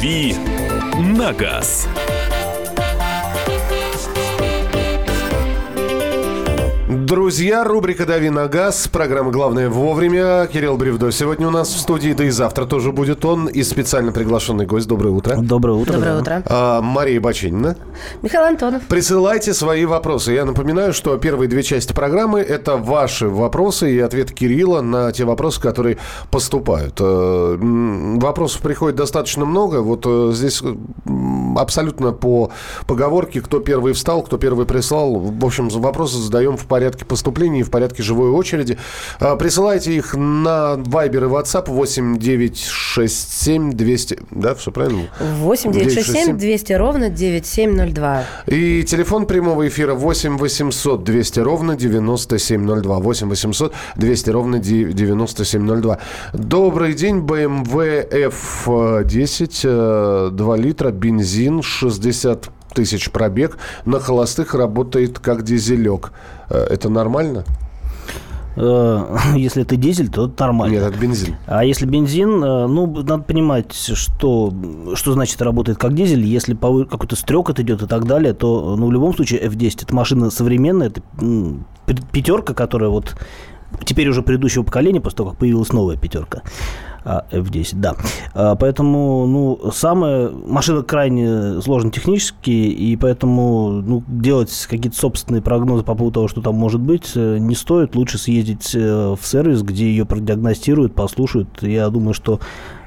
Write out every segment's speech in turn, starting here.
«Дави на газ». Друзья, рубрика «Дави на газ», программа «Главное вовремя». Кирилл Бревдо сегодня у нас в студии, да и завтра тоже будет он. И специально приглашенный гость. Доброе утро. Доброе утро. Доброе утро. А, Мария Бачинина. Михаил Антонов. Присылайте свои вопросы. Я напоминаю, что первые две части программы – это ваши вопросы и ответ Кирилла на те вопросы, которые поступают. Э, Вопросов приходит достаточно много. Вот э, здесь м, абсолютно по поговорке, кто первый встал, кто первый прислал. В общем, вопросы задаем в порядке поступления и в порядке живой очереди. А, Присылайте их на Viber и WhatsApp 8 9 6 7 200. Да, все правильно? 8 967 200 ровно 9702. И телефон прямого эфира 8 800 200 ровно 9702. 8 800 200 ровно ди- 9702. Добрый день, BMW F10, э, 2 литра, бензин, 60 тысяч пробег. На холостых работает как дизелек. Э, Это нормально? Э, Если это дизель, то это нормально. Нет, это бензин. А если бензин, э, ну, надо понимать, что, что значит работает как дизель. Если какой-то стрекот идет и так далее, то, ну, в любом случае, F10 – это машина современная, это пятерка, которая вот теперь уже предыдущего поколения, после того, как появилась новая пятерка. А, F10, да. А, Поэтому, ну, самая машина крайне сложна технически, и поэтому, ну, делать какие-то собственные прогнозы по поводу того, что там может быть, э, не стоит. Лучше съездить э, в сервис, где ее продиагностируют, послушают. Я думаю, что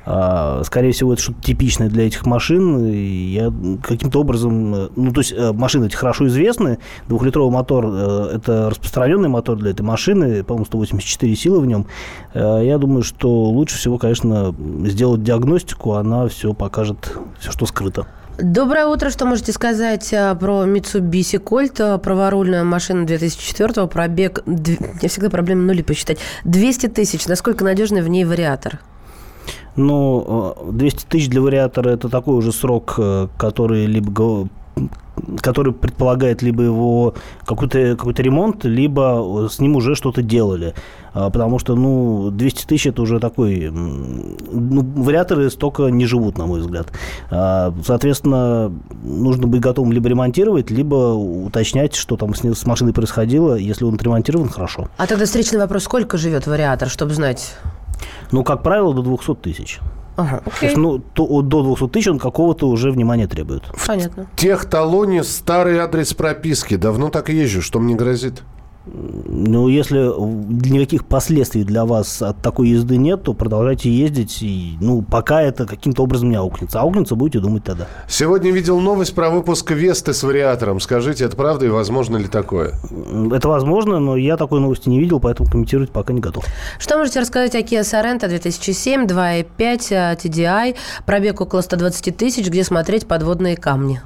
Скорее всего, это что-то типичное для этих машин. Я каким-то образом... э, Ну, то есть э, машины эти хорошо известны. Двухлитровый мотор э, – это распространенный мотор для этой машины. По-моему, 184 силы в нем. Я думаю, что лучше всего, конечно, сделать диагностику. Она все покажет, все, что скрыто. Доброе утро. Что можете сказать а, про Mitsubishi Colt, а, праворульная машина 2004 пробег... Я всегда проблема нули посчитать. 200 тысяч. Насколько надежный в ней вариатор? Ну, э, 200 тысяч для вариатора – это такой уже срок, э, который либо который предполагает либо его какой-то какой ремонт, либо с ним уже что-то делали. А, Потому что, ну, 200 тысяч – это уже такой... Ну, вариаторы столько не живут, на мой взгляд. А, Соответственно, нужно быть готовым либо ремонтировать, либо уточнять, что там с с машиной происходило. Если он отремонтирован, хорошо. А тогда встречный вопрос, сколько живет вариатор, чтобы знать? Ну, как правило, до 200 тысяч. Ага, То есть, ну, то- до 200 тысяч он какого-то уже внимания требует. Понятно. Тех талоне старый адрес прописки. Давно так езжу. Что мне грозит? Ну, если никаких последствий для вас от такой езды нет, то продолжайте ездить. И, ну, пока это каким-то образом не аукнется. Аукнется, будете думать тогда. Сегодня видел новость про выпуск Весты с вариатором. Скажите, это правда и возможно ли такое? Это возможно, но я такой новости не видел, поэтому комментировать пока не готов. Что можете рассказать о Kia Sorento 2007, 2.5 а, TDI, пробег около 120 тысяч, где смотреть подводные камни?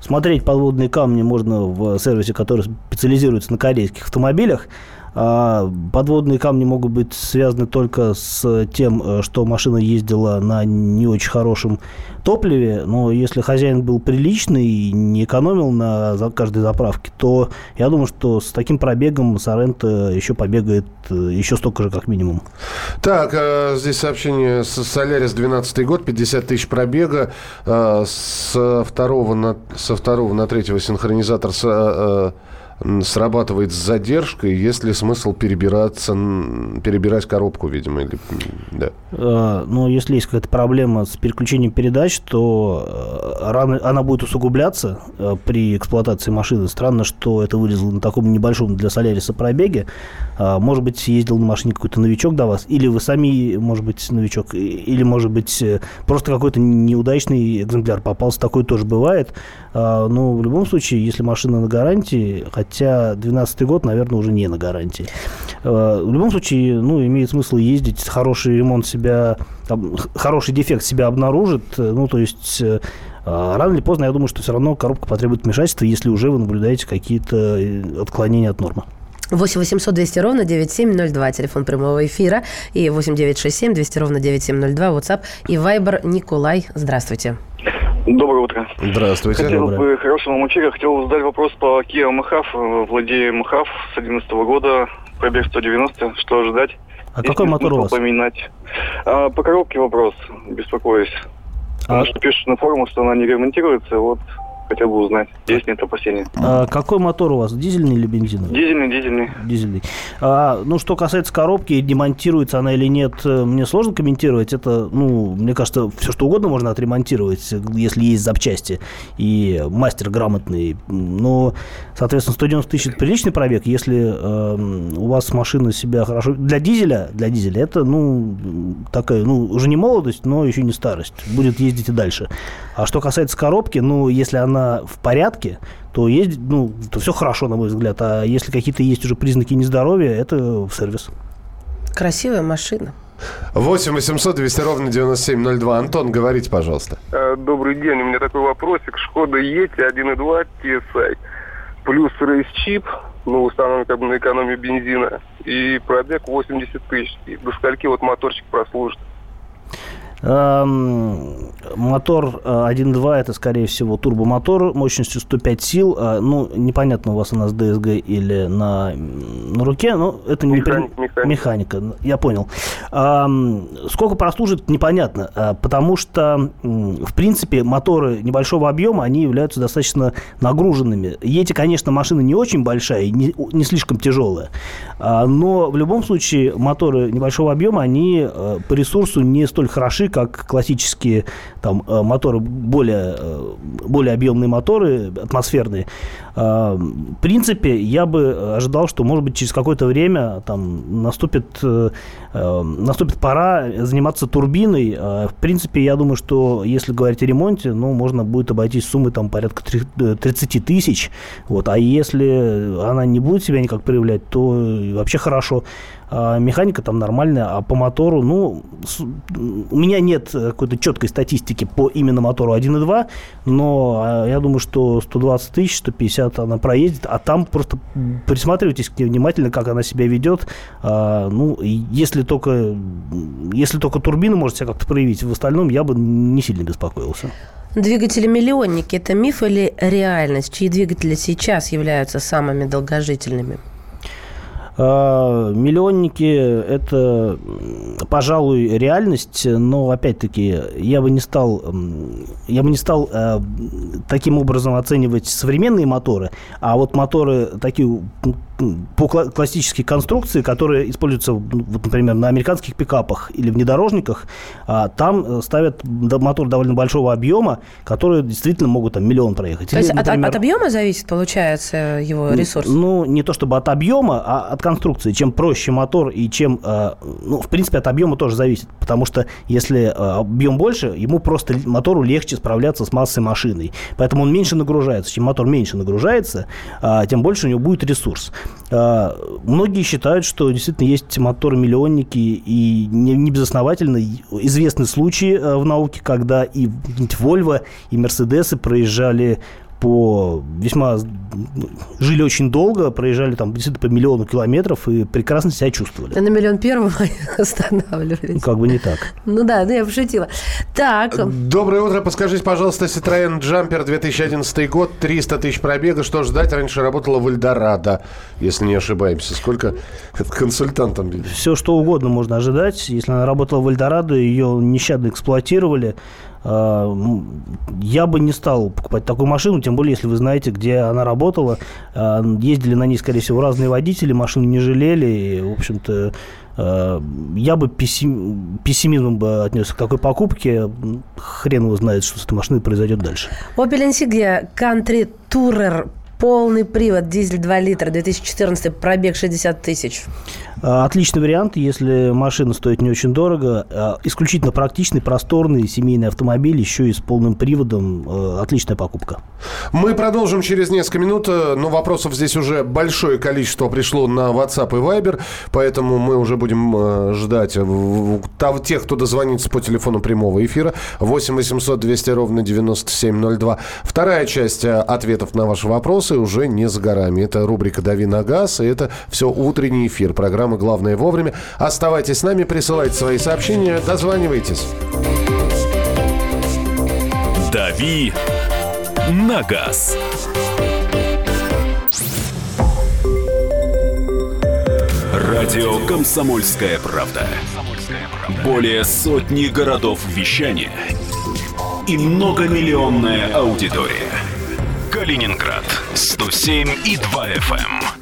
Смотреть подводные камни можно в сервисе, который специализируется на корейских автомобилях. А Подводные камни могут быть связаны только с тем, э, что машина ездила на не очень хорошем топливе, но если хозяин был приличный и не экономил на каждой заправке, то я думаю, что с таким пробегом Соренто еще побегает э, еще столько же, как минимум. Так, э, здесь сообщение с Солярис 12 год, 50 тысяч пробега. Со второго на, со второго на третьего синхронизатор с- срабатывает с задержкой. Есть ли смысл перебираться, перебирать коробку, видимо, или... Да. Э, Но если есть какая-то проблема с переключением передач, то э, рано она будет усугубляться э, при эксплуатации машины. Странно, что это вылезло на таком небольшом для Соляриса пробеге. А, Может быть, ездил на машине какой-то новичок до вас, или вы сами, может быть, новичок, или, может быть, э, просто какой-то неудачный экземпляр попался. Такое тоже бывает. Но в любом случае, если машина на гарантии, хотя 12 год, наверное, уже не на гарантии. Э, В любом случае, ну, имеет смысл ездить, хороший ремонт себя, хороший дефект себя обнаружит, э, ну, то есть э, рано или поздно, я думаю, что все равно коробка потребует вмешательства, если уже вы наблюдаете какие-то отклонения от нормы. 8 800 200 ровно 9702, телефон прямого эфира, и 8 967 200 ровно 9702, WhatsApp и Viber Николай. Здравствуйте. Доброе утро. Здравствуйте. Хотел доброе. бы хорошего эфира. Хотел задать вопрос по Kia Махав. Владею Махав с 2011 года. Пробег 190. Что ожидать? А Есть какой мотор у вас? поменять? А, по коробке вопрос. Беспокоюсь. Потому что пишут на форумах, что она не ремонтируется, вот хотел бы узнать, есть нет опасения. А какой мотор у вас, дизельный или бензиновый? Дизельный, дизельный. Дизельный. А, ну, что касается коробки, демонтируется она или нет, э, мне сложно комментировать. Это, ну, мне кажется, все что угодно можно отремонтировать, если есть запчасти и мастер грамотный. Но, соответственно, 190 тысяч это приличный пробег. Если э, у вас машина себя хорошо... Для дизеля, для дизеля это, ну, такая, ну, уже не молодость, но еще не старость. Будет ездить и дальше. А что касается коробки, ну, если она в порядке, то есть, ну, то все хорошо, на мой взгляд. А если какие-то есть уже признаки нездоровья, это в сервис. Красивая машина. 8 800 200 ровно 9702. Антон, говорите, пожалуйста. Э, Добрый день, у меня такой вопросик. Шкода Ети 1.2 TSI плюс рейс-чип, ну, установлен как бы на экономию бензина, и пробег 80 тысяч. И до скольки вот моторчик прослужит? Эм, Мотор э, 1.2 это, скорее всего, турбомотор мощностью 105 сил. А, Ну, непонятно, у вас она с ДСГ или на, на руке, но это не при- Механик, механик. механика. Я понял. Ам, Сколько прослужит, непонятно, а, потому что, в принципе, моторы небольшого объема, они являются достаточно нагруженными. Ети, конечно, машина не очень большая, не, не слишком тяжелая, но в любом случае моторы небольшого объема, они э, по ресурсу не столь хороши, как классические там, э, моторы, более, э, более объемные моторы, атмосферные. А, В принципе, я бы ожидал, что, может быть, через какое-то время там наступит, э, э, наступит пора заниматься турбиной. В принципе, я думаю, что если говорить о ремонте, ну, можно будет обойтись суммой там порядка три- э, 30 тысяч. Вот. А если она не будет себя никак проявлять, то вообще хорошо. А механика там нормальная, а по мотору, ну, с- у меня нет э, какой-то четкой статистики по именно мотору 1.2, но а, я думаю, что 120 тысяч, 150 она проедет, а там просто присматривайтесь к ней внимательно, как она себя ведет. А, ну, если только, если только турбина может себя как-то проявить, в остальном я бы не сильно беспокоился. Двигатели-миллионники – это миф или реальность? Чьи двигатели сейчас являются самыми долгожительными? А, Миллионники – это, пожалуй, реальность, но, опять-таки, я бы не стал, я бы не стал э, таким образом оценивать современные моторы, а вот моторы такие по кла- классической конструкции, которые используются, ну, вот, например, на американских пикапах или внедорожниках, а, там э, ставят мотор довольно большого объема, которые действительно могут там миллион проехать. То есть Или, от, например, от объема зависит, получается, его ресурс? ну, не то чтобы от объема, а от конструкции. Чем проще мотор и чем, э, ну, в принципе, от объема тоже зависит. Потому что если э, объем больше, ему просто мотору легче справляться с массой машины. Поэтому он меньше нагружается. Чем мотор меньше нагружается, э, тем больше у него будет ресурс. Э, многие считают, что действительно есть моторы-миллионники, и не, не безосновательно и- известны случаи э, в науке, когда и Volvo, и Мерседесы проезжали по весьма ну, жили очень долго, проезжали там действительно по миллиону километров и прекрасно себя чувствовали. На миллион первого Ну, останавливались. как бы не так. Ну да, ну я пошутила. Так, Доброе утро. Подскажите, пожалуйста, Citroёn Jumper 2011 год, 300 тысяч пробега. Что ждать? Раньше работала в Эльдорадо, если не ошибаемся. Сколько консультантам видели? Все, что угодно можно ожидать. Если она работала в Эльдорадо, ее нещадно эксплуатировали. А, м, Я бы не стал покупать такую машину, тем более, если вы знаете, где она работала. А, Ездили на ней, скорее всего, разные водители, машину не жалели. И, в общем-то, а, я бы пессим- пессимизмом бы отнесся к такой покупке. Хрен его знает, что с этой машиной произойдет дальше. Opel Insignia Country Tourer полный привод, дизель 2 литра, 2014, пробег 60 тысяч. А, Отличный вариант, если машина стоит не очень дорого. А, Исключительно практичный, просторный семейный автомобиль, еще и с полным приводом. Э, Отличная покупка. Мы продолжим через несколько минут, но вопросов здесь уже большое количество пришло на WhatsApp и Viber, поэтому мы уже будем ждать тех, кто дозвонится по телефону прямого эфира 8 800 200 ровно 9702. Вторая часть ответов на ваши вопросы уже не за горами. Это рубрика «Дави на газ», и это все утренний эфир программы «Главное вовремя». Оставайтесь с нами, присылайте свои сообщения, дозванивайтесь. «Дави на газ». Радио «Комсомольская правда». Более сотни городов вещания – и многомиллионная аудитория. Калининград 107 и 2 FM.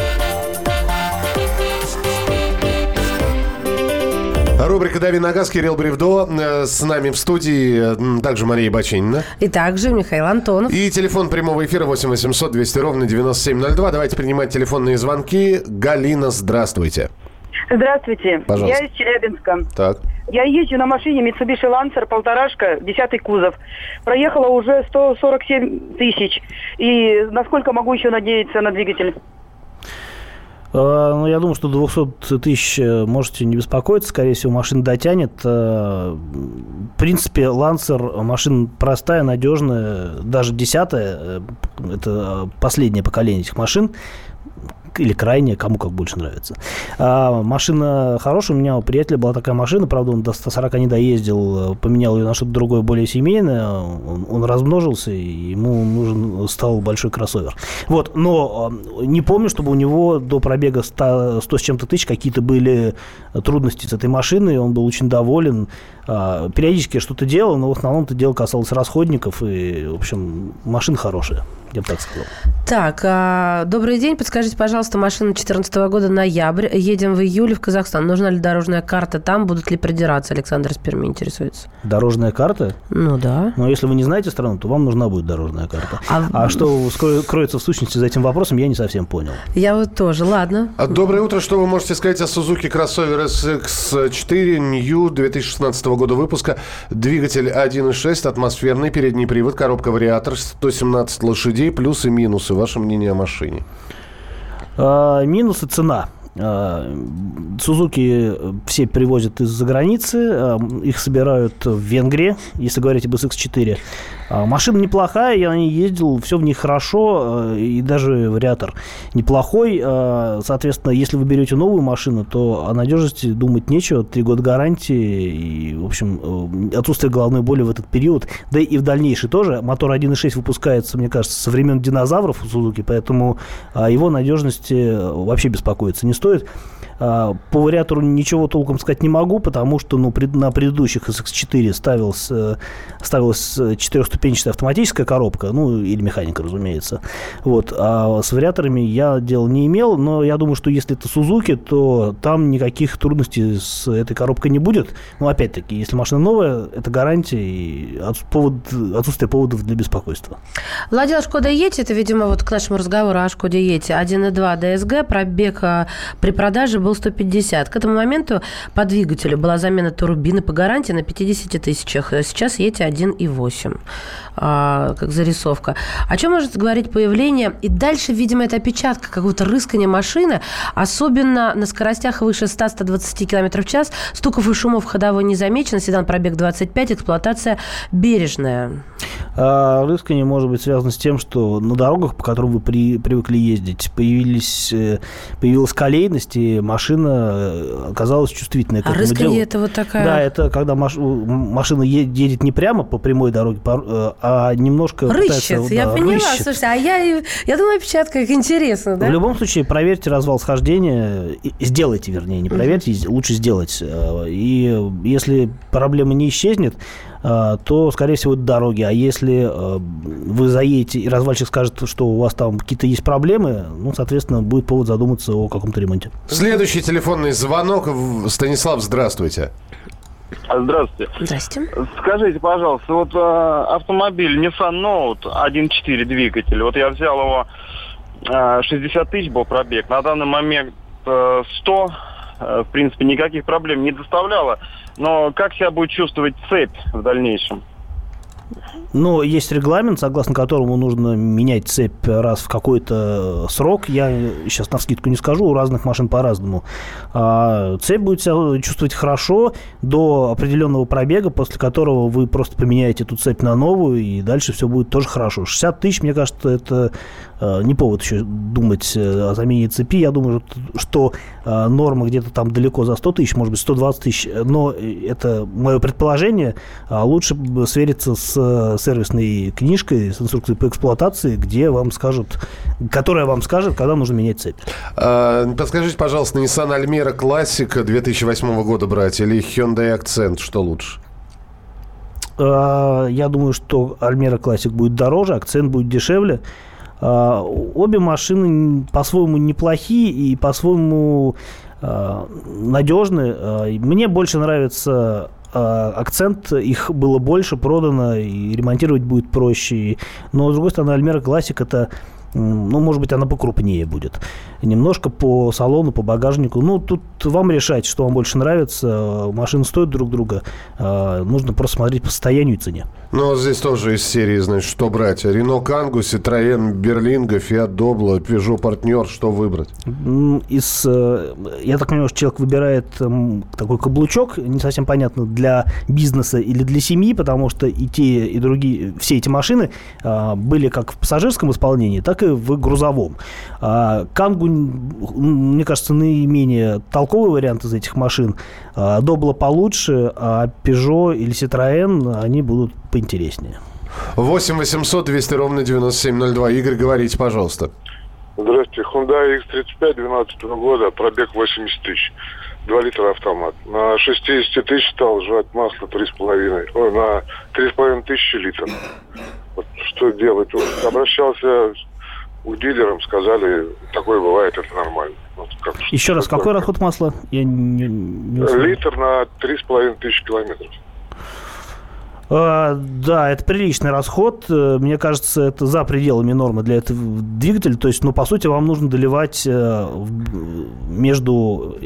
Рубрика «Дави на газ», Кирилл Бревдо. Э, С нами в студии также Мария Бачинина. И также Михаил Антонов. И телефон прямого эфира 8 800 200 ровно 9702. Давайте принимать телефонные звонки. Галина, здравствуйте. Здравствуйте. Пожалуйста. Я из Челябинска. Так. Я езжу на машине Mitsubishi Lancer, полторашка, десятый кузов. Проехала уже 147 тысяч. И насколько могу еще надеяться на двигатель? Э, Ну, я думаю, что 200 тысяч э, можете не беспокоиться. Скорее всего, машина дотянет. Э, В принципе, Лансер машина простая, надежная. Даже десятая, это последнее поколение этих машин. Или крайнее, кому как больше нравится. А, машина хорошая. У меня у приятеля была такая машина. Правда, он до 140 не доездил. Поменял ее на что-то другое, более семейное. Он, он размножился, и ему нужен стал большой кроссовер. Вот, но э, не помню, чтобы у него до пробега 100, 100 с чем-то тысяч какие-то были трудности с этой машиной. Он был очень доволен. А, Периодически что-то делал, но в основном это дело касалось расходников. И, в общем, машина хорошая, я бы так сказал. Так, а, добрый день. Подскажите, пожалуйста, машина 2014 года, ноябрь. Едем в июле в Казахстан. Нужна ли дорожная карта там? Будут ли придираться? Александр из Перми интересуется. Дорожная карта? Ну да. Но если вы не знаете страну, то вам нужна будет дорожная карта. А- А, что кроется в сущности за этим вопросом, я не совсем понял. Я вот тоже. Ладно. А, Доброе утро. Что вы можете сказать о Suzuki Crossover SX4 New 2016 года выпуска? Двигатель 1.6, атмосферный, передний привод, коробка вариатор, 117 лошадей, плюсы и минусы. Ваше мнение о машине? А, Минусы цена. А, Сузуки все привозят из-за границы, а, их собирают в Венгрии, если говорить об SX4. А, машина неплохая, я на ней ездил, все в ней хорошо, э, и даже вариатор неплохой. А, соответственно, если вы берете новую машину, то о надежности думать нечего. Три года гарантии и, в общем, э, отсутствие головной боли в этот период, да и в дальнейший тоже. Мотор 1.6 выпускается, мне кажется, со времен динозавров у Сузуки, поэтому о его надежности э, вообще беспокоиться не стоит. По вариатору ничего толком сказать не могу, потому что ну, на предыдущих SX4 ставилась, ставилась 400 пятиступенчатая автоматическая коробка, ну, или механика, разумеется. Вот. А с вариаторами я дел не имел, но я думаю, что если это Сузуки, то там никаких трудностей с этой коробкой не будет. Но, опять-таки, если машина новая, это гарантия и повод, отсутствие поводов для беспокойства. Владела Шкода Ети, это, видимо, вот к нашему разговору о Шкоде Ети. 1.2 ДСГ, пробег а, при продаже был 150. К этому моменту по двигателю была замена турбины по гарантии на 50 тысячах. Сейчас Ети 1.8 а, как зарисовка. О чем может говорить появление? И дальше, видимо, это опечатка, какого-то рыскания машины, особенно на скоростях выше 100-120 км в час. Стуков и шумов ходовой не замечено. Седан пробег 25, эксплуатация бережная. А рыскание может быть связано с тем, что на дорогах, по которым вы при- привыкли ездить, появились, э, появилась колейность, и машина э, оказалась чувствительной к А этому рысканье делу. это вот такая... Да, это когда маш- машина едет не прямо по прямой дороге, по- а немножко пытается, Рыщет, я да, поняла. рыщет. Слушайте, а я, я думаю, опечатка, как интересно, да? В любом случае, проверьте развал схождения, и- сделайте, вернее, не проверьте, лучше сделать. Э, И если проблема не исчезнет, э, то, скорее всего, это дороги. А если э, вы заедете, и развальщик скажет, что у вас там какие-то есть проблемы, ну, соответственно, будет повод задуматься о каком-то ремонте. Следующий телефонный звонок. Станислав, здравствуйте. Здравствуйте. Здрасте. Скажите, пожалуйста, вот э, автомобиль Nissan Note 1.4 двигатель, вот я взял его, э, 60 тысяч был пробег, на данный момент э, 100, э, в принципе, никаких проблем не доставляло, но как себя будет чувствовать цепь в дальнейшем? Но есть регламент, согласно которому нужно менять цепь раз в какой-то срок. Я сейчас на скидку не скажу, у разных машин по-разному. А цепь будет себя чувствовать хорошо до определенного пробега, после которого вы просто поменяете эту цепь на новую, и дальше все будет тоже хорошо. 60 тысяч, мне кажется, это э, не повод еще думать э, о замене цепи. Я думаю, что э, норма где-то там далеко за 100 тысяч, может быть, 120 тысяч, но это мое предположение. А лучше свериться с сервисной книжкой, с инструкцией по эксплуатации, где вам скажут, которая вам скажет, когда нужно менять цепь. А, подскажите, пожалуйста, Nissan Almera Classic 2008 года брать или Hyundai Accent, что лучше? А, я думаю, что Almera Classic будет дороже, Accent будет дешевле. А, обе машины по-своему неплохие и по-своему надежны. Мне больше нравится акцент, их было больше продано, и ремонтировать будет проще. Но, с другой стороны, Альмера Классик – это ну, может быть, она покрупнее будет. Немножко по салону, по багажнику. Ну, тут вам решать, что вам больше нравится. Машины стоят друг друга. А, нужно просто смотреть по состоянию и цене. Ну, здесь тоже из серии, значит, что брать? Рено Кангу, Citroёn Берлинга, Fiat Doblo, Peugeot Партнер, что выбрать? Из, э, я так понимаю, что человек выбирает такой каблучок, не совсем понятно, для бизнеса или для семьи, потому что и те, и другие, все эти машины а, были как в пассажирском исполнении, так и в грузовом. А, Кангу, мне кажется, наименее толковый вариант из этих машин. Добло получше, а Peugeot или Citroën, они будут поинтереснее. 8 800 200 ровно 9702. Игорь, говорите, пожалуйста. Здравствуйте. Hyundai X35 12 года, пробег 80 тысяч. 2 литра автомат. На 60 тысяч стал жрать масло 3,5. Ой, на 3,5 тысячи литров. Вот что делать? Вот обращался у дилерам, сказали, такое бывает, это нормально. Вот как, Еще раз, какой расход масла? Я не, не Литр на 3,5 тысячи километров. А, да, это приличный расход. Э, мне кажется, это за пределами нормы для этого двигателя. То есть, ну, по сути, вам нужно доливать э, между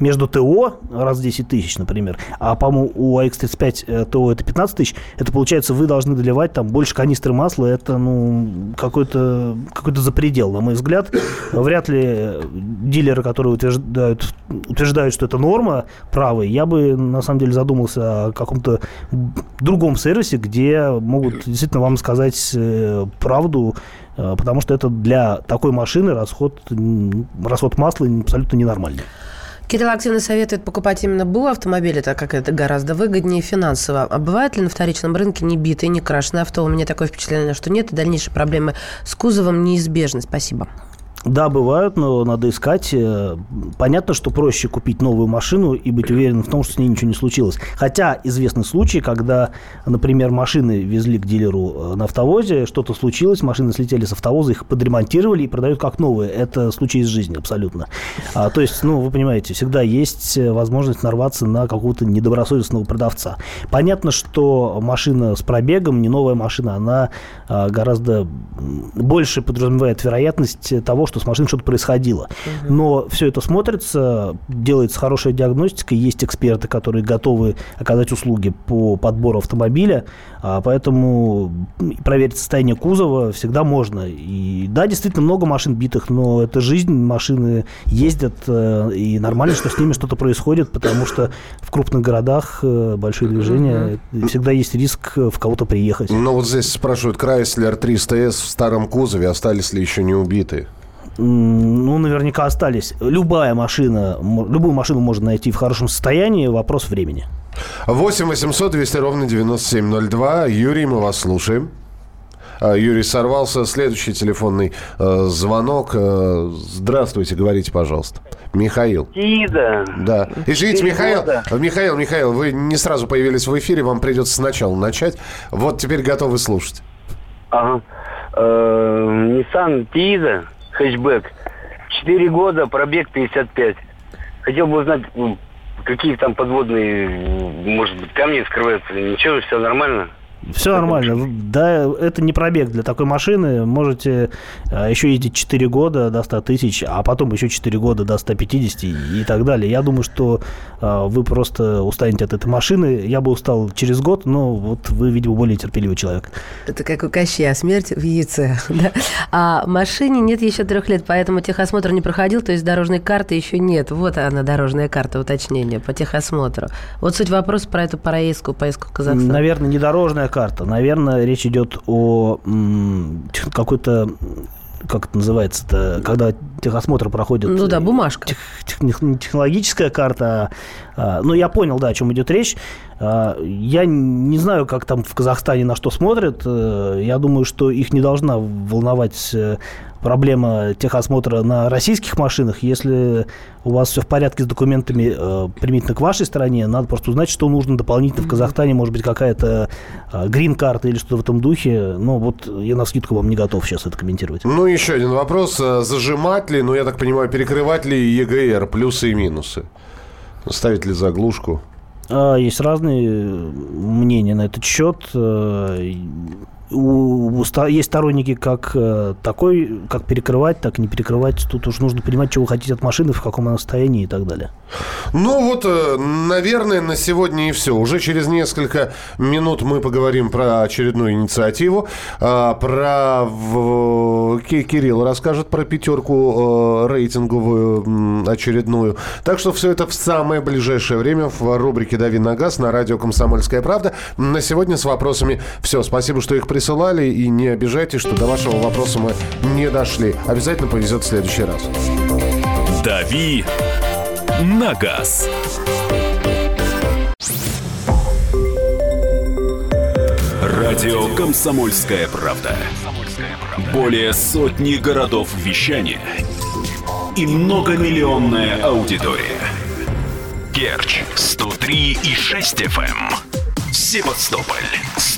между ТО раз в 10 тысяч, например, а, по-моему, у AX35 э, ТО это 15 тысяч, это получается, вы должны доливать там больше канистры масла, это, ну, какой-то какой запредел, на мой взгляд. Вряд ли дилеры, которые утверждают, утверждают, что это норма, правы, я бы, на самом деле, задумался о каком-то другом сервисе, где могут действительно вам сказать э, правду, э, потому что это для такой машины расход, расход масла абсолютно ненормальный. Кирилл активно советует покупать именно БУ автомобили, так как это гораздо выгоднее финансово. А бывает ли на вторичном рынке не битые, не крашеные авто? У меня такое впечатление, что нет, и дальнейшие проблемы с кузовом неизбежны. Спасибо. Да, бывают, но надо искать. Э, понятно, что проще купить новую машину и быть уверенным в том, что с ней ничего не случилось. Хотя известны случаи, когда, например, машины везли к дилеру э, на автовозе, что-то случилось, машины слетели с автовоза, их подремонтировали и продают как новые. Это случай из жизни абсолютно. А, то есть, ну, вы понимаете, всегда есть э, возможность нарваться на какого-то недобросовестного продавца. Понятно, что машина с пробегом, не новая машина, она а, гораздо больше подразумевает вероятность того, что что с машиной что-то происходило. Угу. Но все это смотрится, делается хорошая диагностика, есть эксперты, которые готовы оказать услуги по подбору автомобиля, а поэтому проверить состояние кузова всегда можно. И да, действительно много машин битых, но это жизнь, машины ездят, э, и нормально, что с ними что-то происходит, потому что в крупных городах э, большие движения, угу. всегда есть риск в кого-то приехать. Ну вот здесь спрашивают, Chrysler 300S в старом кузове остались ли еще не убитые? Ну, наверняка остались. Любая машина, любую машину можно найти в хорошем состоянии, вопрос времени. 8 800 200 ровно 9702. Юрий, мы вас слушаем. А, Юрий сорвался. Следующий телефонный э, звонок. Э, здравствуйте, говорите, пожалуйста. Михаил. Тида. Да. Извините, Михаил, Михаил, Михаил, вы не сразу появились в эфире, вам придется сначала начать. Вот теперь готовы слушать. Ага. Э, Nissan Тида хэтчбэк. Четыре года, пробег 55. Хотел бы узнать, какие там подводные, может быть, камни скрываются. Ничего, все нормально? Все нормально. Да, это не пробег для такой машины. Можете а, еще ездить 4 года до 100 тысяч, а потом еще 4 года до 150 и так далее. Я думаю, что а, вы просто устанете от этой машины. Я бы устал через год, но вот вы, видимо, более терпеливый человек. Это как у Кощея, смерть в яйце. Да? А машине нет еще трех лет, поэтому техосмотр не проходил, то есть дорожной карты еще нет. Вот она, дорожная карта, уточнение по техосмотру. Вот суть вопроса про эту поездку, поездку в Казахстан. Наверное, не дорожная карта. Наверное, речь идет о какой-то как это называется-то, когда техосмотр проходит. Ну да, бумажка. Тех, тех, технологическая карта. А, ну, я понял, да, о чем идет речь. А, я не знаю, как там в Казахстане на что смотрят. Э, я думаю, что их не должна волновать э, проблема техосмотра на российских машинах. Если у вас все в порядке с документами э, примитивно к вашей стране, надо просто узнать, что нужно дополнительно в Казахстане. Может быть, какая-то грин-карта или что-то в этом духе. Но вот я на скидку вам не готов сейчас это комментировать. Ну, еще один вопрос. Зажимать ли, ну, я так понимаю, перекрывать ли ЕГР плюсы и минусы? Ставить ли заглушку? А, есть разные мнения на этот счет. Э, у, у, есть сторонники как э, такой, как перекрывать, так не перекрывать. Тут уж нужно понимать, что вы хотите от машины, в каком она состоянии и так далее. Ну вот, э, наверное, на сегодня и все. Уже через несколько минут мы поговорим про очередную инициативу. А, про... Кирилл расскажет про пятерку э, рейтинговую очередную. Так что все это в самое ближайшее время в рубрике «Дави на газ» на радио «Комсомольская правда». На сегодня с вопросами все. Спасибо, что их присылали. И не обижайтесь, что до вашего вопроса мы не дошли. Обязательно повезет в следующий раз. «Дави на газ». Радио «Комсомольская правда». Более сотни городов вещания и многомиллионная аудитория. Керчь 103 и 6 FM. Севастополь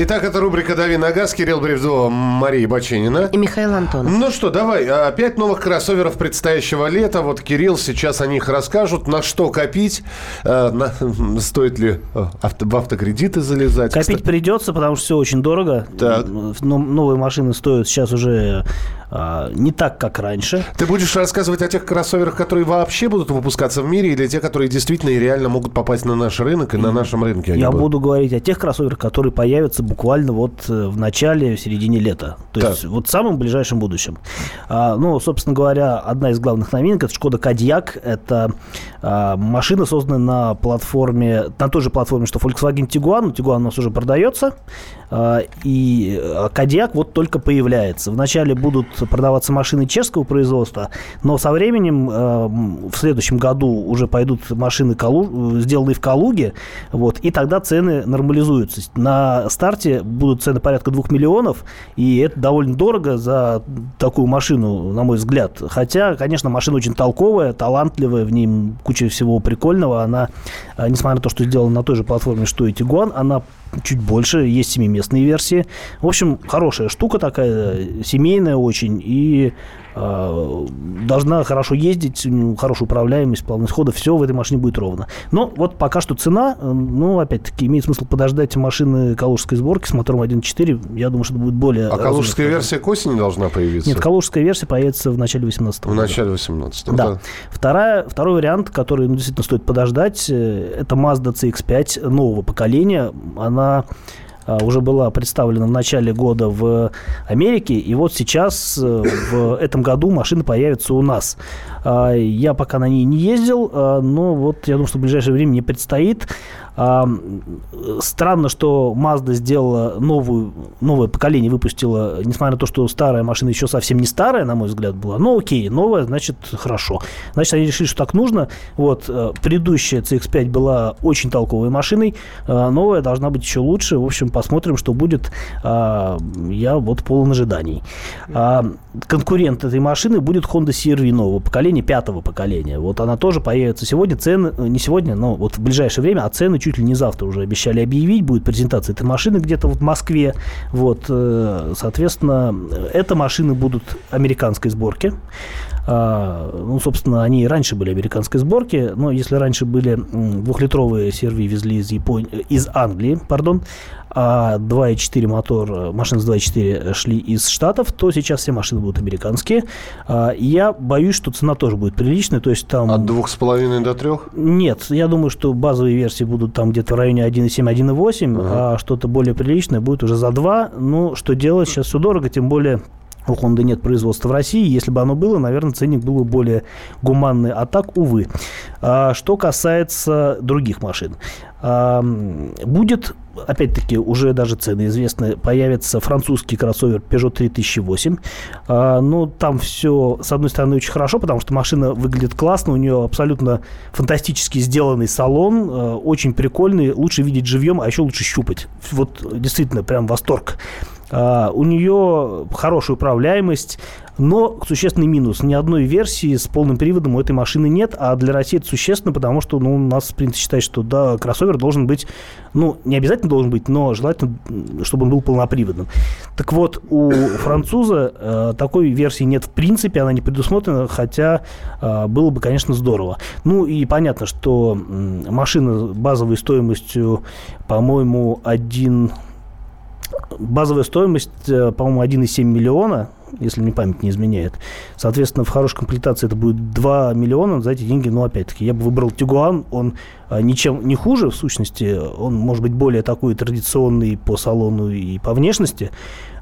Итак, это рубрика «Дави на газ». Кирилл Бревдо, Мария Баченина. И Михаил Антонов. Ну что, давай. А, пять новых кроссоверов предстоящего лета. Вот Кирилл сейчас о них расскажут. На что копить? А, на, стоит ли а, авто, в автокредиты залезать? Копить Кстати... придется, потому что все очень дорого. Так. Новые машины стоят сейчас уже а, не так, как раньше. Ты будешь рассказывать о тех кроссоверах, которые вообще будут выпускаться в мире, или те, которые действительно и реально могут попасть на наш рынок и на нашем рынке? Я будут? буду говорить о тех кроссоверах, которые появятся буквально вот э, в начале, в середине лета. То так. есть вот в самом ближайшем будущем. А, ну, собственно говоря, одна из главных новинок – это Шкода Кодиак. Это а, машина, созданная на платформе, на той же платформе, что Volkswagen Tiguan. Tiguan у нас уже продается. А, и Кодиак вот только появляется. Вначале будут продаваться машины чешского производства, но со временем а, в следующем году уже пойдут машины, сделанные в Калуге, вот, и тогда цены нормализуются. На старте будут цены порядка 2 миллионов, и это довольно дорого за такую машину, на мой взгляд. Хотя, конечно, машина очень толковая, талантливая, в ней куча всего прикольного. Она, а, несмотря на то, что сделана на той же платформе, что и Tiguan, она чуть больше, есть семиместные версии. В общем, хорошая штука такая, семейная очень, и должна хорошо ездить, хорошая управляемость, плавность хода, все в этой машине будет ровно. Но вот пока что цена, ну, опять-таки, имеет смысл подождать машины калужской сборки с мотором 1.4, я думаю, что это будет более... А калужская версия к осени должна появиться? Нет, калужская версия появится в начале 18 года. В начале 18 да. да. Вторая, второй вариант, который ну, действительно стоит подождать, э, это Mazda CX-5 нового поколения. Она а, уже была представлена в начале года в Америке, и вот сейчас э, в этом году машина появится у нас. А, я пока на ней не ездил, а, но вот я думаю, что в ближайшее время не предстоит. Странно, что Mazda сделала новую, новое поколение, выпустила, несмотря на то, что старая машина еще совсем не старая, на мой взгляд, была. Но окей, новая, значит, хорошо. Значит, они решили, что так нужно. Вот, э, предыдущая CX-5 была очень толковой машиной, э, новая должна быть еще лучше. В общем, посмотрим, что будет. Я вот полон ожиданий. Конкурент этой машины будет Honda CR-V нового поколения, пятого поколения. Вот она тоже появится сегодня. Цены, э, не сегодня, но вот в ближайшее время, а цены чуть ли не завтра уже обещали объявить. Будет презентация этой машины где-то вот в Москве. Вот, э, соответственно, это машины будут американской сборки. А, ну, собственно, они и раньше были американской сборки, но если раньше были двухлитровые серви везли из, Японии, из Англии, пардон, а 2.4 мотор, машины с 2.4 шли из Штатов, то сейчас все машины будут американские. А, я боюсь, что цена тоже будет приличная, то есть там... От двух с половиной до трех? Нет, я думаю, что базовые версии будут там где-то в районе 1.7, 1.8, ага. а что-то более приличное будет уже за 2. Ну, что делать, сейчас все дорого, тем более у Honda нет производства в России. Если бы оно было, наверное, ценник был бы более гуманный. А так, увы. А, что касается других машин. А, будет, опять-таки, уже даже цены известны, появится французский кроссовер Peugeot 3008. А, ну, там все, с одной стороны, очень хорошо, потому что машина выглядит классно, у нее абсолютно фантастически сделанный салон, а, очень прикольный, лучше видеть живьем, а еще лучше щупать. Вот действительно, прям восторг. Uh, у нее хорошая управляемость, но существенный минус. Ни одной версии с полным приводом у этой машины нет, а для России это существенно, потому что ну, у нас принято считать, что да, кроссовер должен быть, ну, не обязательно должен быть, но желательно, чтобы он был полноприводным. Так вот, у француза э, такой версии нет в принципе, она не предусмотрена, хотя э, было бы, конечно, здорово. Ну и понятно, что э, машина базовой стоимостью, по-моему, один базовая стоимость, э, по-моему, 1,7 миллиона, если мне память не изменяет. Соответственно, в хорошей комплектации это будет 2 миллиона. За эти деньги, ну, опять-таки, я бы выбрал Тигуан. Он э, ничем не хуже, в сущности. Он может быть более такой традиционный по салону и по внешности,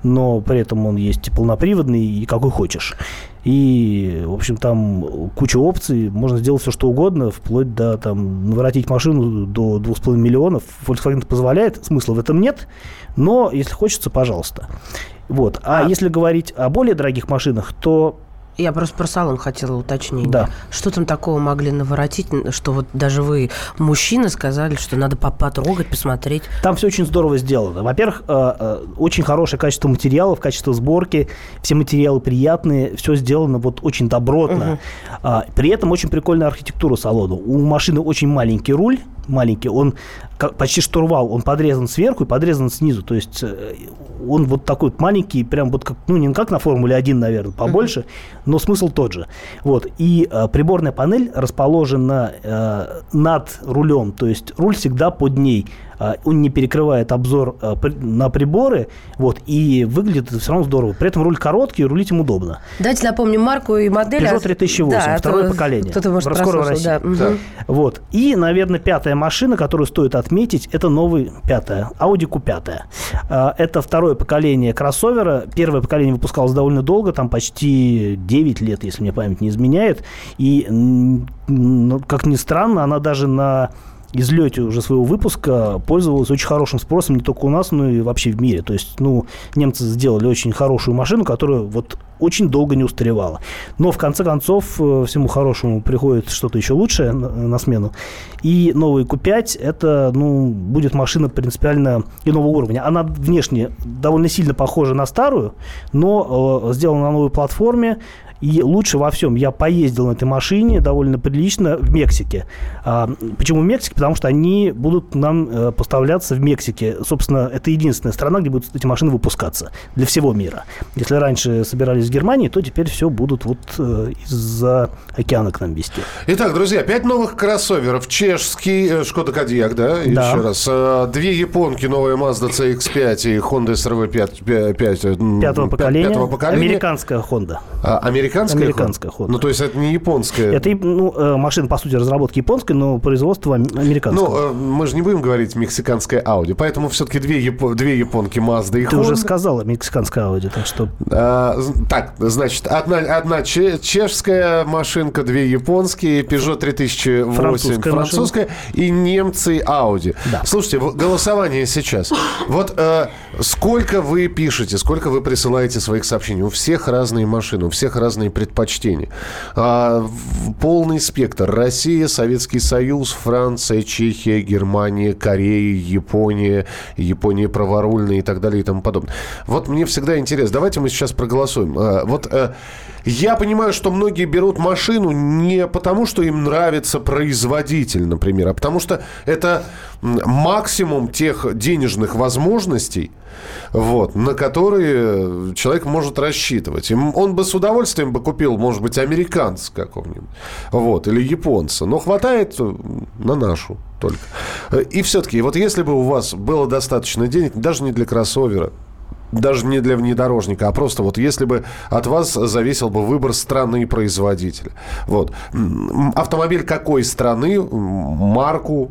но при этом он есть и полноприводный, и какой хочешь. И, в общем, там куча опций, можно сделать все, что угодно, вплоть до, там, наворотить машину до 2,5 миллионов. Volkswagen позволяет, смысла в этом нет, но если хочется, пожалуйста. Вот. А, а если говорить о более дорогих машинах, то я просто про салон хотела уточнить. Да. Что там такого могли наворотить, что вот даже вы, мужчины, сказали, что надо потрогать, посмотреть? Там все очень здорово сделано. Во-первых, э, э, очень хорошее качество материалов, качество сборки, все материалы приятные, все сделано вот очень добротно. Угу. При этом очень прикольная архитектура салона. У машины очень маленький руль, маленький, он почти штурвал, он подрезан сверху и подрезан снизу. То есть э, он вот такой вот маленький, прям вот как, ну, не как на Формуле 1, наверное, побольше, uh-huh. но смысл тот же. Вот. И э, приборная панель расположена э, над рулем, то есть руль всегда под ней. А, он не перекрывает обзор а, на приборы, вот, и выглядит все равно здорово. При этом руль короткий, рулить им удобно. Давайте напомним марку и модель. Peugeot 3008, да, второе поколение. Кто-то, может, Роскоро в России. Да. Да. Вот. И, наверное, пятая машина, которую стоит отметить, это новый, пятая, Audi Q5. А, это второе поколение кроссовера. Первое поколение выпускалось довольно долго, там почти 9 лет, если мне память не изменяет. И, как ни странно, она даже на излете уже своего выпуска пользовалась очень хорошим спросом не только у нас, но и вообще в мире. То есть, ну, немцы сделали очень хорошую машину, которая вот очень долго не устаревала. Но в конце концов э, всему хорошему приходит что-то еще лучшее на, на смену. И новый Q5 это, ну, будет машина принципиально иного уровня. Она внешне довольно сильно похожа на старую, но э, сделана на новой платформе, и лучше во всем. Я поездил на этой машине довольно прилично в Мексике. А, почему в Мексике? Потому что они будут нам э, поставляться в Мексике. Собственно, это единственная страна, где будут эти машины выпускаться для всего мира. Если раньше собирались в Германии, то теперь все будут вот э, из-за океана к нам везти. Итак, друзья, пять новых кроссоверов. Чешский э, Шкода Кодиак, да? да? Еще раз. А, две японки, новая Mazda CX-5 и Honda SRV 5, 5, 5, пятого, поколения. пятого поколения. Американская Honda. А, американская? Американская Honda. Ну, то есть это не японская? Это ну, э, машина, по сути, разработки японской, но производство американское. Ну, э, мы же не будем говорить мексиканская Audi, поэтому все-таки две, яп... две японки Mazda и Ты Honda. уже сказала мексиканская Audi, так что... А, так, значит, одна, одна чешская машинка, две японские, Peugeot 3008 французская, французская и немцы Audi. Да. Слушайте, голосование сейчас. Вот э, сколько вы пишете, сколько вы присылаете своих сообщений? У всех разные машины, у всех разные разные предпочтения. А, полный спектр. Россия, Советский Союз, Франция, Чехия, Германия, Корея, Япония, Япония праворульная и так далее и тому подобное. Вот мне всегда интересно. Давайте мы сейчас проголосуем. А, Вот э, я понимаю, что многие берут машину не потому, что им нравится производитель, например, а потому что это максимум тех денежных возможностей, вот, на которые человек может рассчитывать. Он бы с удовольствием бы купил, может быть, американца какого-нибудь, вот, или японца, но хватает на нашу только. И все-таки, вот если бы у вас было достаточно денег, даже не для кроссовера, даже не для внедорожника, а просто вот если бы от вас зависел бы выбор страны и производителя. Вот. Автомобиль какой страны, марку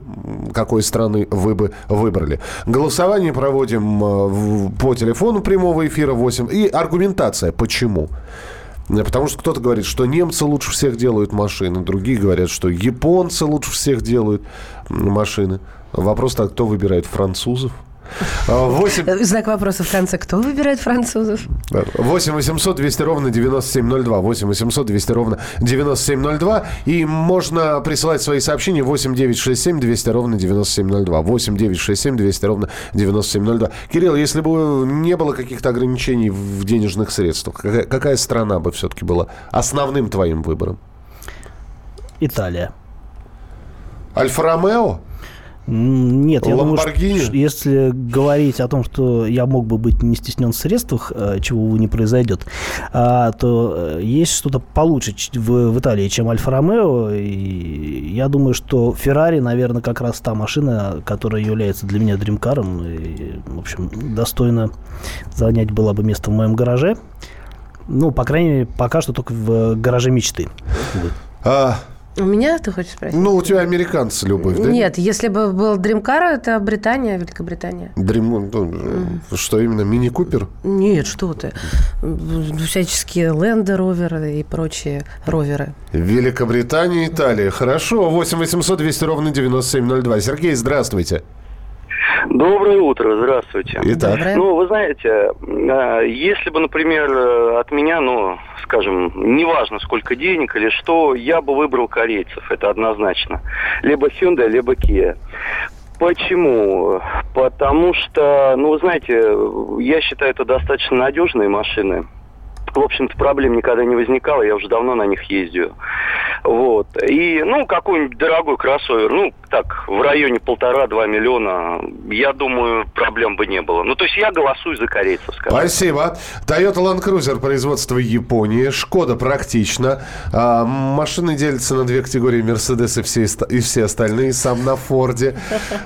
какой страны вы бы выбрали. Голосование проводим э, по телефону прямого эфира 8. И аргументация, почему. Э, Потому что кто-то говорит, что немцы лучше всех делают машины, другие говорят, что японцы лучше всех делают машины. Вопрос так, кто выбирает французов? А, 8 Э, Знак вопроса в конце. Кто выбирает французов? 8 800 200 ровно 9702. 8 800 200 ровно 9702. И можно присылать свои сообщения 8 967 200 ровно 9702. 8 967 200 ровно 9702. Кирилл, если бы не было каких-то ограничений в денежных средствах, какая, какая страна бы все-таки была основным твоим выбором? Италия. Альфа-Ромео? Нет, я думаю, что если говорить о том, что я мог бы быть не стеснен в средствах, э, чего, увы, не произойдет, а, то э, есть что-то получше в, в Италии, чем Альфа-Ромео. И я думаю, что Феррари, наверное, как раз та машина, которая является для меня дримкаром. И, в общем, достойно занять была бы место в моем гараже. Ну, по крайней мере, пока что только в гараже мечты. А, У меня, ты хочешь спросить? ну, у тебя американцы любовь, да? Нет, если бы был Дримкар, это Британия, Великобритания. Дрим- ну, Что именно, мини-купер? Нет, что ты. Всяческие Ленды роверы и прочие роверы. Великобритания, Италия. Хорошо. 8 800 200 ровно 9702. Сергей, здравствуйте. Доброе утро, здравствуйте. Итак. Доброе. Ну, вы знаете, э, если бы, например, э, от меня, ну, скажем, неважно сколько денег или что, я бы выбрал корейцев, это однозначно. Либо Hyundai, либо Kia. Почему? Потому что, ну, вы знаете, я считаю, это достаточно надежные машины. В общем-то, проблем никогда не возникало, я уже давно на них ездию. Вот. И, ну, какой-нибудь дорогой кроссовер, ну, так, в районе полтора-два миллиона, я думаю, проблем бы не было. Ну, то есть я голосую за корейцев, скажем. Спасибо. Toyota Land Cruiser производства Японии. Шкода практично. А, машины делятся на две категории. Мерседес и все, и все остальные. Сам на Форде.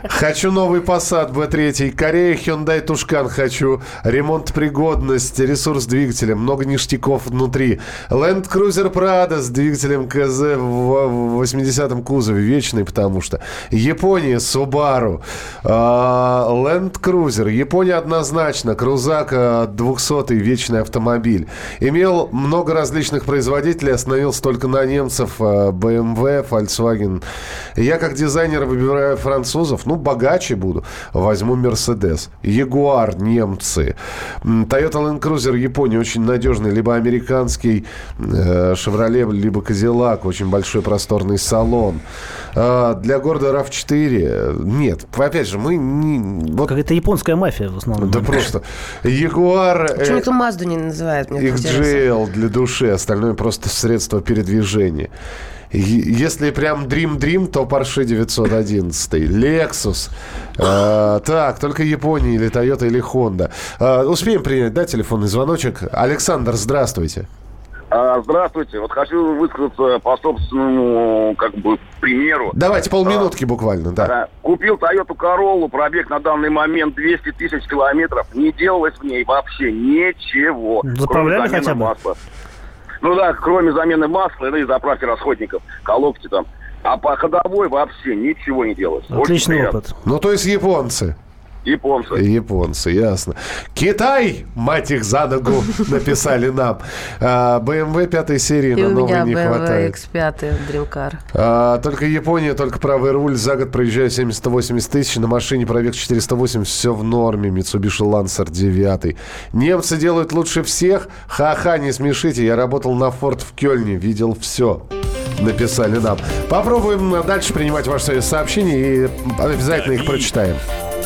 Хочу новый Passat B3. Корея, Hyundai Тушкан хочу. Ремонт пригодность, ресурс двигателя. Много ништяков внутри. Land Cruiser Prado с двигателем КЗ в 80-м кузове. Вечный, потому что. Япония, Subaru. А, Land Cruiser. Япония однозначно. Крузак а, 200 вечный автомобиль. Имел много различных производителей, остановился только на немцев. а, BMW, Volkswagen. Я как дизайнер выбираю французов. Ну, богаче буду. Возьму Mercedes. Jaguar, немцы. Toyota Land Cruiser Япония очень надежный. Либо американский э, Chevrolet, либо Cadillac. Очень большой просторный салон. А, Для города RAV4 нет. Опять же, мы не... Вот, Какая-то японская мафия в основном. да просто. Jaguar... Почему э, эту Мазду не интересно. XGL для души, остальное просто средство передвижения. Если прям Dream Dream, то Porsche 911, Lexus. Э, так, только Япония или Toyota или Honda. Э, успеем принять, да, телефонный звоночек? Александр, здравствуйте. А, Здравствуйте. Вот хочу высказаться по собственному, как бы, примеру. Давайте полминутки буквально, да. А, Купил Toyota Corolla, пробег на данный момент 200 тысяч километров. Не делалось в ней вообще ничего. Заправляли хотя бы? масла. Ну да, кроме замены масла и заправки расходников, колодки там. А по ходовой вообще ничего не делалось. Отличный опыт. Ну, то есть японцы. Японцы. Японцы, ясно. Китай, мать их за ногу, написали нам. А, BMW пятой серии И на новой не BMW хватает. X5 Dreamcar. А, только Япония, только правый руль. За год проезжаю 70-80 тысяч. На машине пробег 480. Все в норме. Mitsubishi Lancer 9. Немцы делают лучше всех. Ха-ха, не смешите. Я работал на Форд в Кёльне. Видел все. Написали нам. Попробуем дальше принимать ваши сообщения и обязательно их прочитаем.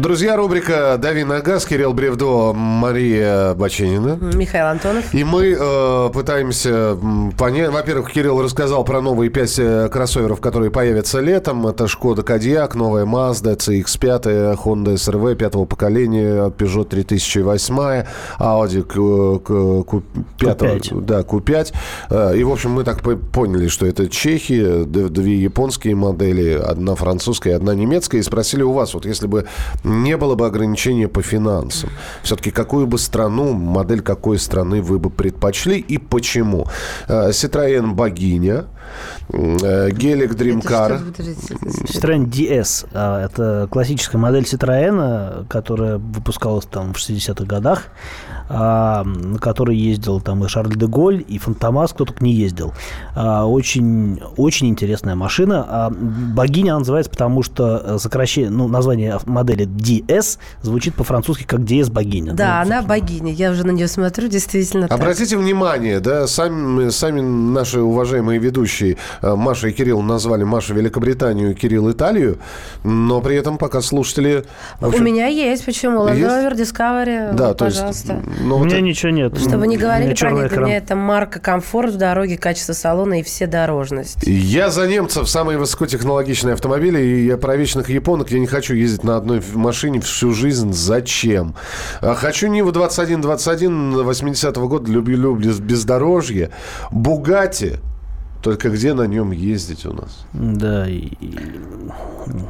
Друзья, рубрика «Дави на газ». Кирилл Бревдо, Мария Баченина. Михаил Антонов. И мы э, пытаемся понять... Во-первых, Кирилл рассказал про новые пять э, кроссоверов, которые появятся летом. Это Шкода Кодиак, новая Mazda, CX-5, Honda SRV пятого поколения, Peugeot 3008, Audi Q, Q, Q5, Q5. Да, Q5. Э, И, в общем, мы так по- поняли, что это чехи, две японские модели, одна французская, одна немецкая. И спросили у вас, вот если бы не было бы ограничения по финансам, все-таки какую бы страну, модель какой страны вы бы предпочли и почему? Э, Citroёn Богиня, э, Гелик Dreamcar. Citroёn DS. Это классическая модель Citroёn, которая выпускалась там в 60-х годах, на которой ездил там и Шарль де Голь, и Фантомас, кто только не ездил. А, Очень, очень интересная машина. А Богиня она называется, потому что сокращение, ну, название модели DS звучит по-французски как DS Богиня. Да, Ну, она богиня. Я уже на нее смотрю, действительно так. Обратите внимание, да, сами, сами наши уважаемые ведущие э, Маша и Кирилл назвали Маша Великобританию, Кирилл Италию, но при этом пока слушатели... в У общем, меня есть, почему? Land? Rover Discovery, Да, вот, то есть, пожалуйста. ну, У вот меня это- ничего нет. Чтобы не У говорили про них, для экран. меня это марка комфорт в дороге, качество салона и все дорожность. Я за немцев самые высокотехнологичные автомобили, и я про вечных японок. Я не хочу ездить на одной машине всю жизнь. Зачем? А Хочу Ниву 2121 80-го года. Люблю, люблю бездорожье. Бугати. Только где на нем ездить у нас? Да, и-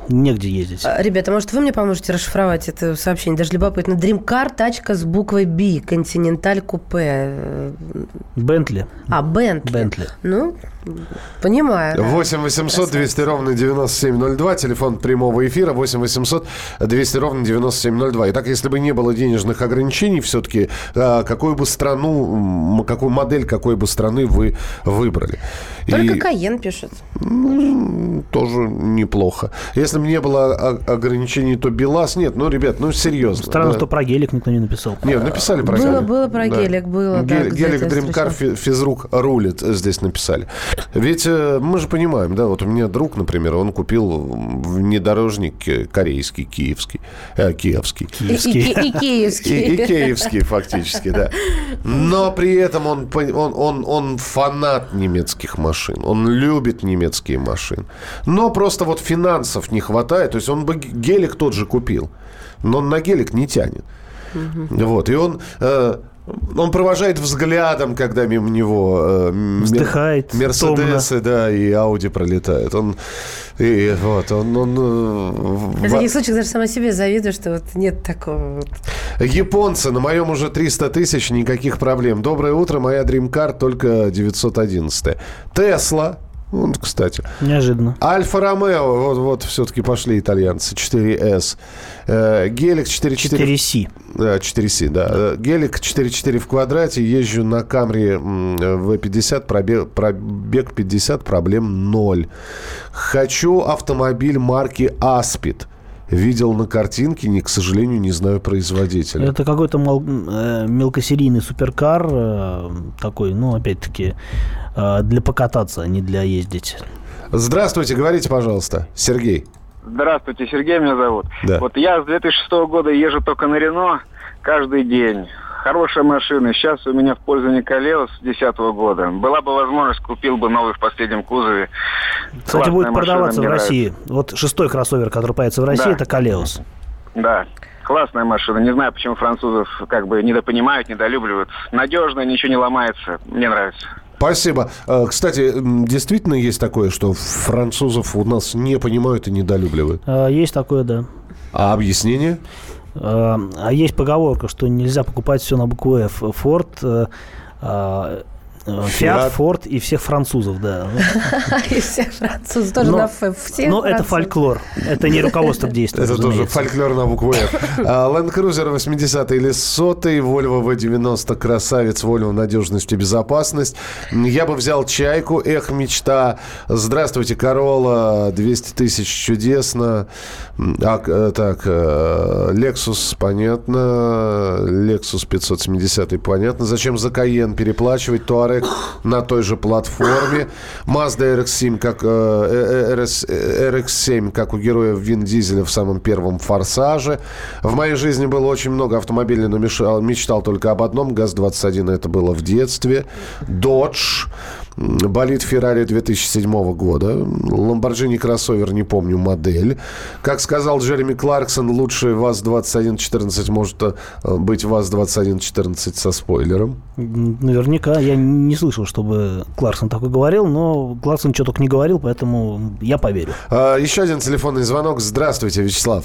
негде ездить. А, Ребята, может, вы мне поможете расшифровать это сообщение? Даже любопытно. Dreamcar, тачка с буквой B, Continental купе. Бентли. А, Бентли. Бентли. Ну, понимаю. да. 8 800 200 ровно 9702. Телефон прямого эфира 8 800 200 ровно 9702. Итак, если бы не было денежных ограничений, все-таки какую бы страну, какую модель какой бы страны вы выбрали? Только И- Каен пишет. Ну, тоже неплохо. Если бы не было ограничений, то БелАЗ нет. Ну, ребят, ну серьезно. Странно, да. что про гелик никто не написал. Нет, написали про Было- гелик. было про гелик, было, да, Гелик, где-то гелик Дримкар физрук рулит, здесь написали. Ведь э, мы же понимаем, да, вот у меня друг, например, он купил внедорожник корейский, киевский, э, киевский. И, и- и- и киевский. И, и киевский фактически, да. Но при этом он, он, он, он фанат немецких машин. Он любит немецкие машины. Но просто вот финансов не хватает. То есть он бы гелик тот же купил. Но он на гелик не тянет. Вот. И он... э, он провожает взглядом, когда мимо него э, Вздыхает Мерседесы, да, и Ауди пролетают. Он, и вот, он, он, э, в- В таких случаях даже сама себе завидую, что вот нет такого вот. Японцы, на моем уже 300 тысяч, никаких проблем. Доброе утро, моя Dream Car только 911. Тесла, вот, кстати. Неожиданно. Альфа Ромео, вот, вот все-таки пошли итальянцы, 4С. Э, Гелик 4.4. 4C. Да, 4C, да. Э, Гелик 4.4 в квадрате, езжу на Камри м, V50, пробег, пробег 50, проблем 0. Хочу автомобиль марки Аспид. Видел на картинке, не, к сожалению, не знаю производителя. Это какой-то мал- э, мелкосерийный суперкар, э, такой, ну, опять-таки, э, для покататься, а не для ездить. Здравствуйте, говорите, пожалуйста, Сергей. Здравствуйте, Сергей меня зовут. Да. Вот я с 2006 года езжу только на Рено каждый день. Хорошая машина. Сейчас у меня в пользовании Калеус с 2010 года. Была бы возможность, купил бы новый в последнем кузове. Кстати, Классная будет продаваться в России. Вот шестой кроссовер, который появится в России, Да. это Калеус. Да, классная машина. Не знаю, почему французов как бы недопонимают, недолюбливают. Надежная, ничего не ломается. Мне нравится. Спасибо. Э, Кстати, действительно есть такое, что французов у нас не понимают и недолюбливают. А, Есть такое, да. А объяснение? А а есть поговорка, что нельзя покупать все на букву F. Форд, а, э, Фиат, Форд и всех французов, да. И всех французов тоже Но- на Ф. Но это фольклор. Это не руководство к действию. Это тоже фольклор на букву F. А, Land Cruiser 80 или 100, Volvo V90, красавец, Volvo надежность и безопасность. Я бы взял чайку, эх, мечта. Здравствуйте, Corolla, 200 тысяч, чудесно. А, э, так, э, Lexus, понятно. Lexus 570, понятно. Зачем за Cayenne переплачивать? Touareg на той же платформе. Mazda RX-7, как, э, э, RS, э, RX-7, как у героя Вин Дизеля в самом первом «Форсаже». В моей жизни было очень много автомобилей, но мешал- мечтал только об одном. ГАЗ-21 это было в детстве. Dodge. Болит Феррари 2007 года. Ламборджини кроссовер, не помню модель. Как сказал Джереми Кларксон, лучший ВАЗ-2114 может э, быть ВАЗ-2114 со спойлером. Наверняка. Я не слышал, чтобы Кларксон такой говорил, но Кларксон что только не говорил, поэтому я поверю. А, Еще один телефонный звонок. Здравствуйте, Вячеслав.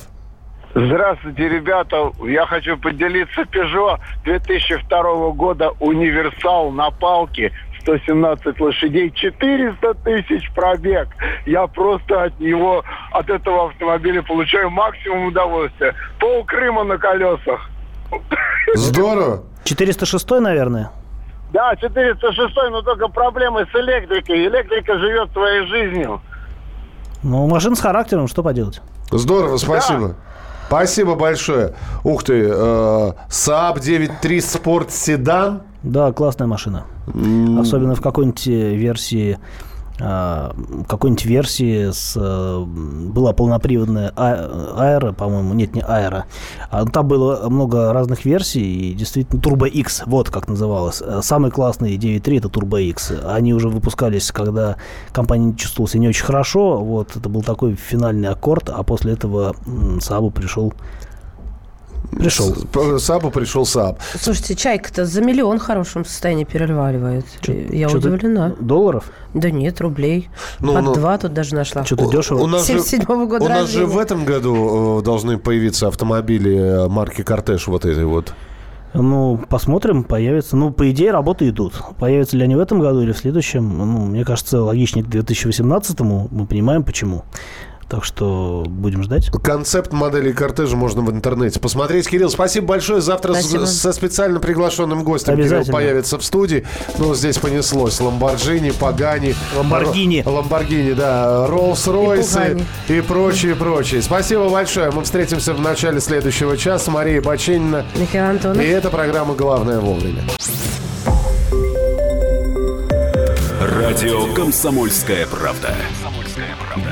Здравствуйте, ребята. Я хочу поделиться Peugeot 2002 года универсал на палке 117 лошадей, 400 тысяч пробег. Я просто от него, от этого автомобиля получаю максимум удовольствия. Пол Крыма на колесах. Здорово. 406, наверное? Да, 406, но только проблемы с электрикой. Электрика живет своей жизнью. Ну, машина с характером, что поделать? Здорово, спасибо. Спасибо большое. Ух ты, э, Saab 9.3 Sport Sedan. Да, классная машина. Особенно в какой-нибудь э, версии а, какой-нибудь версии с, э, была полноприводная а- аэро, по-моему, нет, не аэро. А, там было много разных версий, и действительно Turbo X, вот как называлось. Э, Самый классный 9.3 это Turbo X. Они уже выпускались, когда компания чувствовала себя не очень хорошо. Вот это был такой финальный аккорд, а после этого Saab пришел Пришел. С- по- Сабу пришел Саб. Слушайте, чайка-то за миллион в хорошем состоянии переваливает. Я чё-то удивлена. Долларов? Да нет, рублей. Ну, Под ну, два тут даже нашла. Что-то дешево. У нас, же, 77-го года у нас же в этом году э, должны появиться автомобили э, марки Кортеж вот этой вот. Ну, посмотрим, появится. Ну, по идее, работы идут. Появятся ли они в этом году или в следующем, ну, мне кажется, логичнее к 2018-му. Мы понимаем, почему. Так что будем ждать. Концепт модели кортежа можно в интернете посмотреть. Кирилл, спасибо большое. Завтра с- Спасибо. со специально приглашенным гостем Кирилл появится в студии. Ну, здесь понеслось. Ламборджини, Пагани. Ламборгини. Ламборгини, да. Роллс-Ройсы И и, прочее, прочее. Спасибо большое. Мы встретимся в начале следующего часа. Мария Баченина. Михаил Антонов. И эта программа «Главное вовремя». Радио «Комсомольская правда».